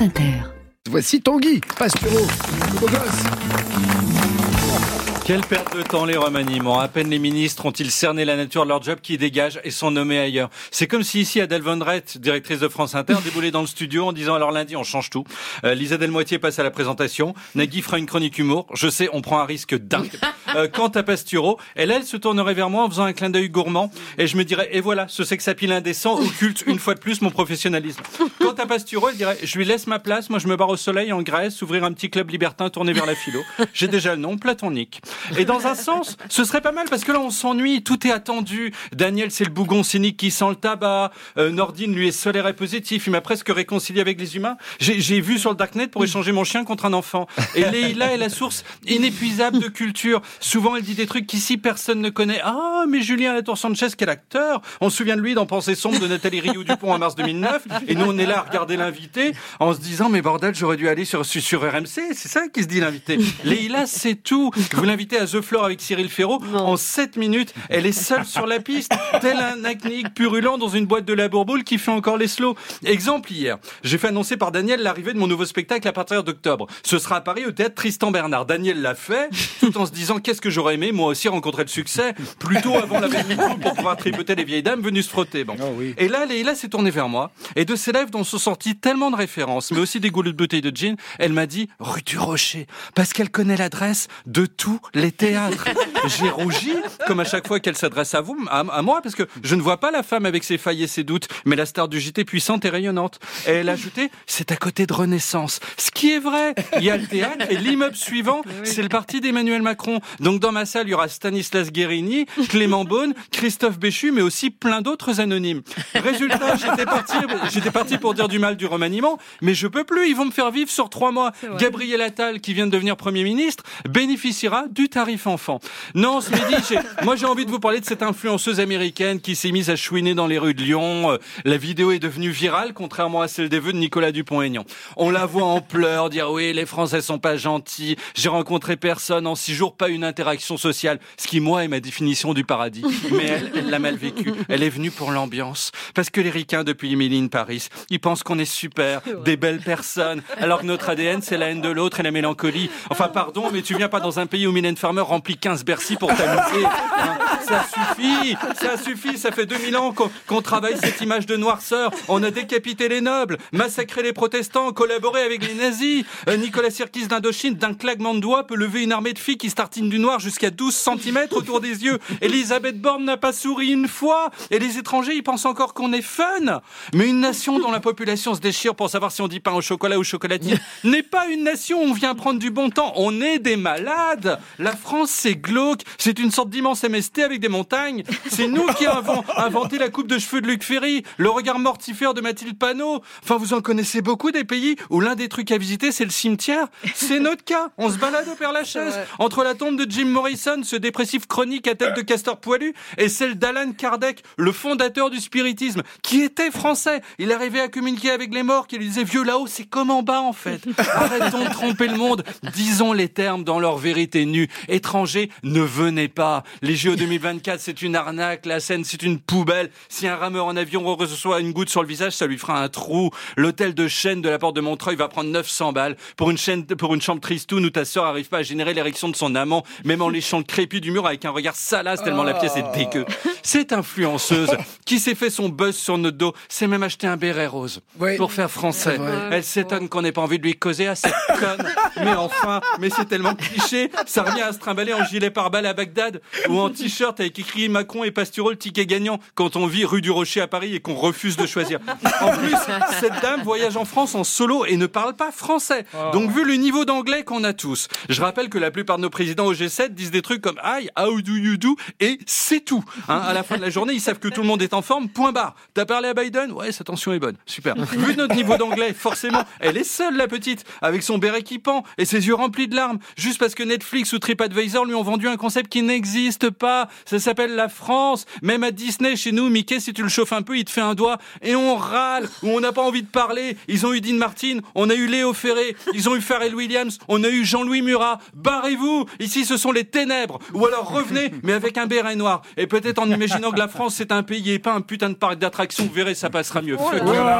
France Inter. Voici Tanguy, Pastureau, beau gosse. Quelle perte de temps les remaniements. À peine les ministres ont-ils cerné la nature de leur job qui dégagent et sont nommés ailleurs. C'est comme si ici Adèle Von Rett, directrice de France Inter, déboulait dans le studio en disant alors lundi on change tout. Euh, Lisa Delmoitier passe à la présentation. Nagui fera une chronique humour. Je sais, on prend un risque dingue. Euh, quant à Pastureau, elle, elle se tournerait vers moi en faisant un clin d'œil gourmand et je me dirais et voilà, ce sexe à pile indécent occulte une fois de plus mon professionnalisme. Quant à Pastureau, elle dirait je lui laisse ma place, moi je me barre au soleil en Grèce, ouvrir un petit club libertin tourné vers la philo. J'ai déjà le nom, platonique. Et dans un sens, ce serait pas mal parce que là, on s'ennuie, tout est attendu. Daniel, c'est le bougon cynique qui sent le tabac. Euh, Nordine, lui, est solaire et positif. Il m'a presque réconcilié avec les humains. J'ai j'ai vu sur le Darknet pour échanger mon chien contre un enfant. Et Leïla est la source inépuisable de culture. Souvent, elle dit des trucs qu'ici, personne ne connaît. Ah, mais Julien Latour Sanchez, quel acteur On se souvient de lui dans Pensée sombre de Nathalie Rioux-Dupont en mars 2009. Et nous, on est là à regarder l'invité en se disant, mais bordel, j'aurais dû aller sur, sur, sur RMC. C'est ça qui se dit l'invité. Leïla, c'est tout. Vous l'invitez à The Floor avec Cyril Ferraud. En 7 minutes, elle est seule sur la piste, tel un acnique purulent dans une boîte de la bourboule qui fait encore les slows. Exemple hier, j'ai fait annoncer par Daniel l'arrivée de mon nouveau spectacle à partir d'octobre. Ce sera à Paris au théâtre Tristan Bernard. Daniel l'a fait, tout en se disant qu'est-ce que j'aurais aimé moi aussi rencontrer le succès, plutôt avant la pour pouvoir tripoter les vieilles dames venues se frotter. Bon. Et là, Leïla s'est tournée vers moi, et de ses lèvres dont sont sorties tellement de références, mais aussi des goulets de bouteilles de gin, elle m'a dit rue du Rocher, parce qu'elle connaît l'adresse de tous les théâtres. J'ai rougi, comme à chaque fois qu'elle s'adresse à vous, à, à moi, parce que je ne vois pas la femme avec ses failles et ses doutes, mais la star du JT puissante et rayonnante. Et elle a ajouté, c'est à côté de Renaissance. Ce qui est vrai. Il y a le théâtre et l'immeuble suivant, c'est le parti d'Emmanuel Macron. Donc dans ma salle, il y aura Stanislas Guérini, Clément Beaune, Christophe Béchu, mais aussi plein d'autres anonymes. Résultat, j'étais parti, j'étais parti pour dire du mal du remaniement, mais je peux plus. Ils vont me faire vivre sur trois mois. Gabriel Attal, qui vient de devenir Premier ministre, bénéficiera du tarif enfant. Non, ce midi, moi j'ai envie de vous parler de cette influenceuse américaine qui s'est mise à chouiner dans les rues de Lyon. Euh, La vidéo est devenue virale, contrairement à celle des vœux de Nicolas Dupont-Aignan. On la voit en pleurs, dire oui, les Français sont pas gentils. J'ai rencontré personne en six jours, pas une interaction sociale. Ce qui, moi, est ma définition du paradis. Mais elle, elle l'a mal vécu. Elle est venue pour l'ambiance. Parce que les ricains, depuis Emily in Paris, ils pensent qu'on est super, des belles personnes. Alors que notre ADN, c'est la haine de l'autre et la mélancolie. Enfin, pardon, mais tu viens pas dans un pays où Mylène Farmer remplit 15 Bercy pour t'amuser. hein. Ça suffit, ça suffit, ça fait 2000 ans qu'on travaille cette image de noirceur. On a décapité les nobles, massacré les protestants, collaboré avec les nazis. Euh, Nicolas Sirkis d'Indochine, d'un claquement de doigts, peut lever une armée de filles qui tartinent du noir jusqu'à 12 cm autour des yeux. Elisabeth Borne n'a pas souri une fois. Et les étrangers, ils pensent encore qu'on est fun. Mais une nation dont la population se déchire pour savoir si on dit pain au chocolat ou chocolatine n'est pas une nation où on vient prendre du bon temps. On est des malades. La France, c'est glauque. C'est une sorte d'immense MST avec des montagnes. C'est nous qui avons inventé la coupe de cheveux de Luc Ferry, le regard mortifère de Mathilde Panot. Enfin, vous en connaissez beaucoup des pays où l'un des trucs à visiter, c'est le cimetière. C'est notre cas. On se balade au Père Lachaise. Entre la tombe de Jim Morrison, ce dépressif chronique à tête de castor poilu, et celle d'Alan Kardec, le fondateur du spiritisme, qui était français. Il arrivait à communiquer avec les morts, qui lui disait vieux là-haut, c'est comme en bas en fait. Arrêtons de tromper le monde. Disons les termes dans leur vérité nue. Étrangers, ne venez pas. Les JO 2024, c'est une arnaque. La scène, c'est une poubelle. Si un rameur en avion reçoit une goutte sur le visage, ça lui fera un trou. L'hôtel de Chêne de la porte de Montreuil va prendre 900 balles pour une chaîne, pour une chambre tristoun où ta sœur arrive pas à générer l'érection de son amant, même en léchant le crépi du mur avec un regard salace tellement la pièce est dégueu. Cette influenceuse qui s'est fait son buzz sur notre dos, s'est même acheté un béret rose Oui. pour faire français. Elle s'étonne qu'on n'ait pas envie de lui causer à cette conne. Mais enfin, mais c'est tellement cliché, ça revient à se trimballer en gilet pare-balles à Bagdad ou en t-shirt avec écrit Macron et Pastureau le ticket gagnant quand on vit rue du Rocher à Paris et qu'on refuse de choisir. En plus, cette dame voyage en France en solo et ne parle pas français. Donc vu le niveau d'anglais qu'on a tous, je rappelle que la plupart de nos présidents au G7 disent des trucs comme Hi, how do you do? Et c'est tout. Hein, à la fin de la journée, ils savent que tout le monde est en forme. Point barre. T'as parlé à Biden? Ouais, sa tension est bonne. Super. Vu notre niveau d'anglais, forcément, elle est seule la petite, avec son béret qui pend et ses yeux remplis de larmes, juste parce que Netflix ou TripAdvisor lui ont vendu un concept qui n'existe pas. Ça s'appelle la France. Même à Disney, chez nous, Mickey, si tu le chauffes un peu, il te fait un doigt et on râle ou on n'a pas envie de parler. Ils ont eu Dean Martin, on a eu Léo Ferré, ils ont eu Pharrell Williams, on a eu Jean-Louis Murat. Barrez-vous. Ici, ce sont les ténèbres. Ou alors revenez, mais avec un béret noir. Et peut-être en imaginant que la France, c'est un pays et pas un putain de parc d'attractions. Vous verrez, ça passera mieux. Ah,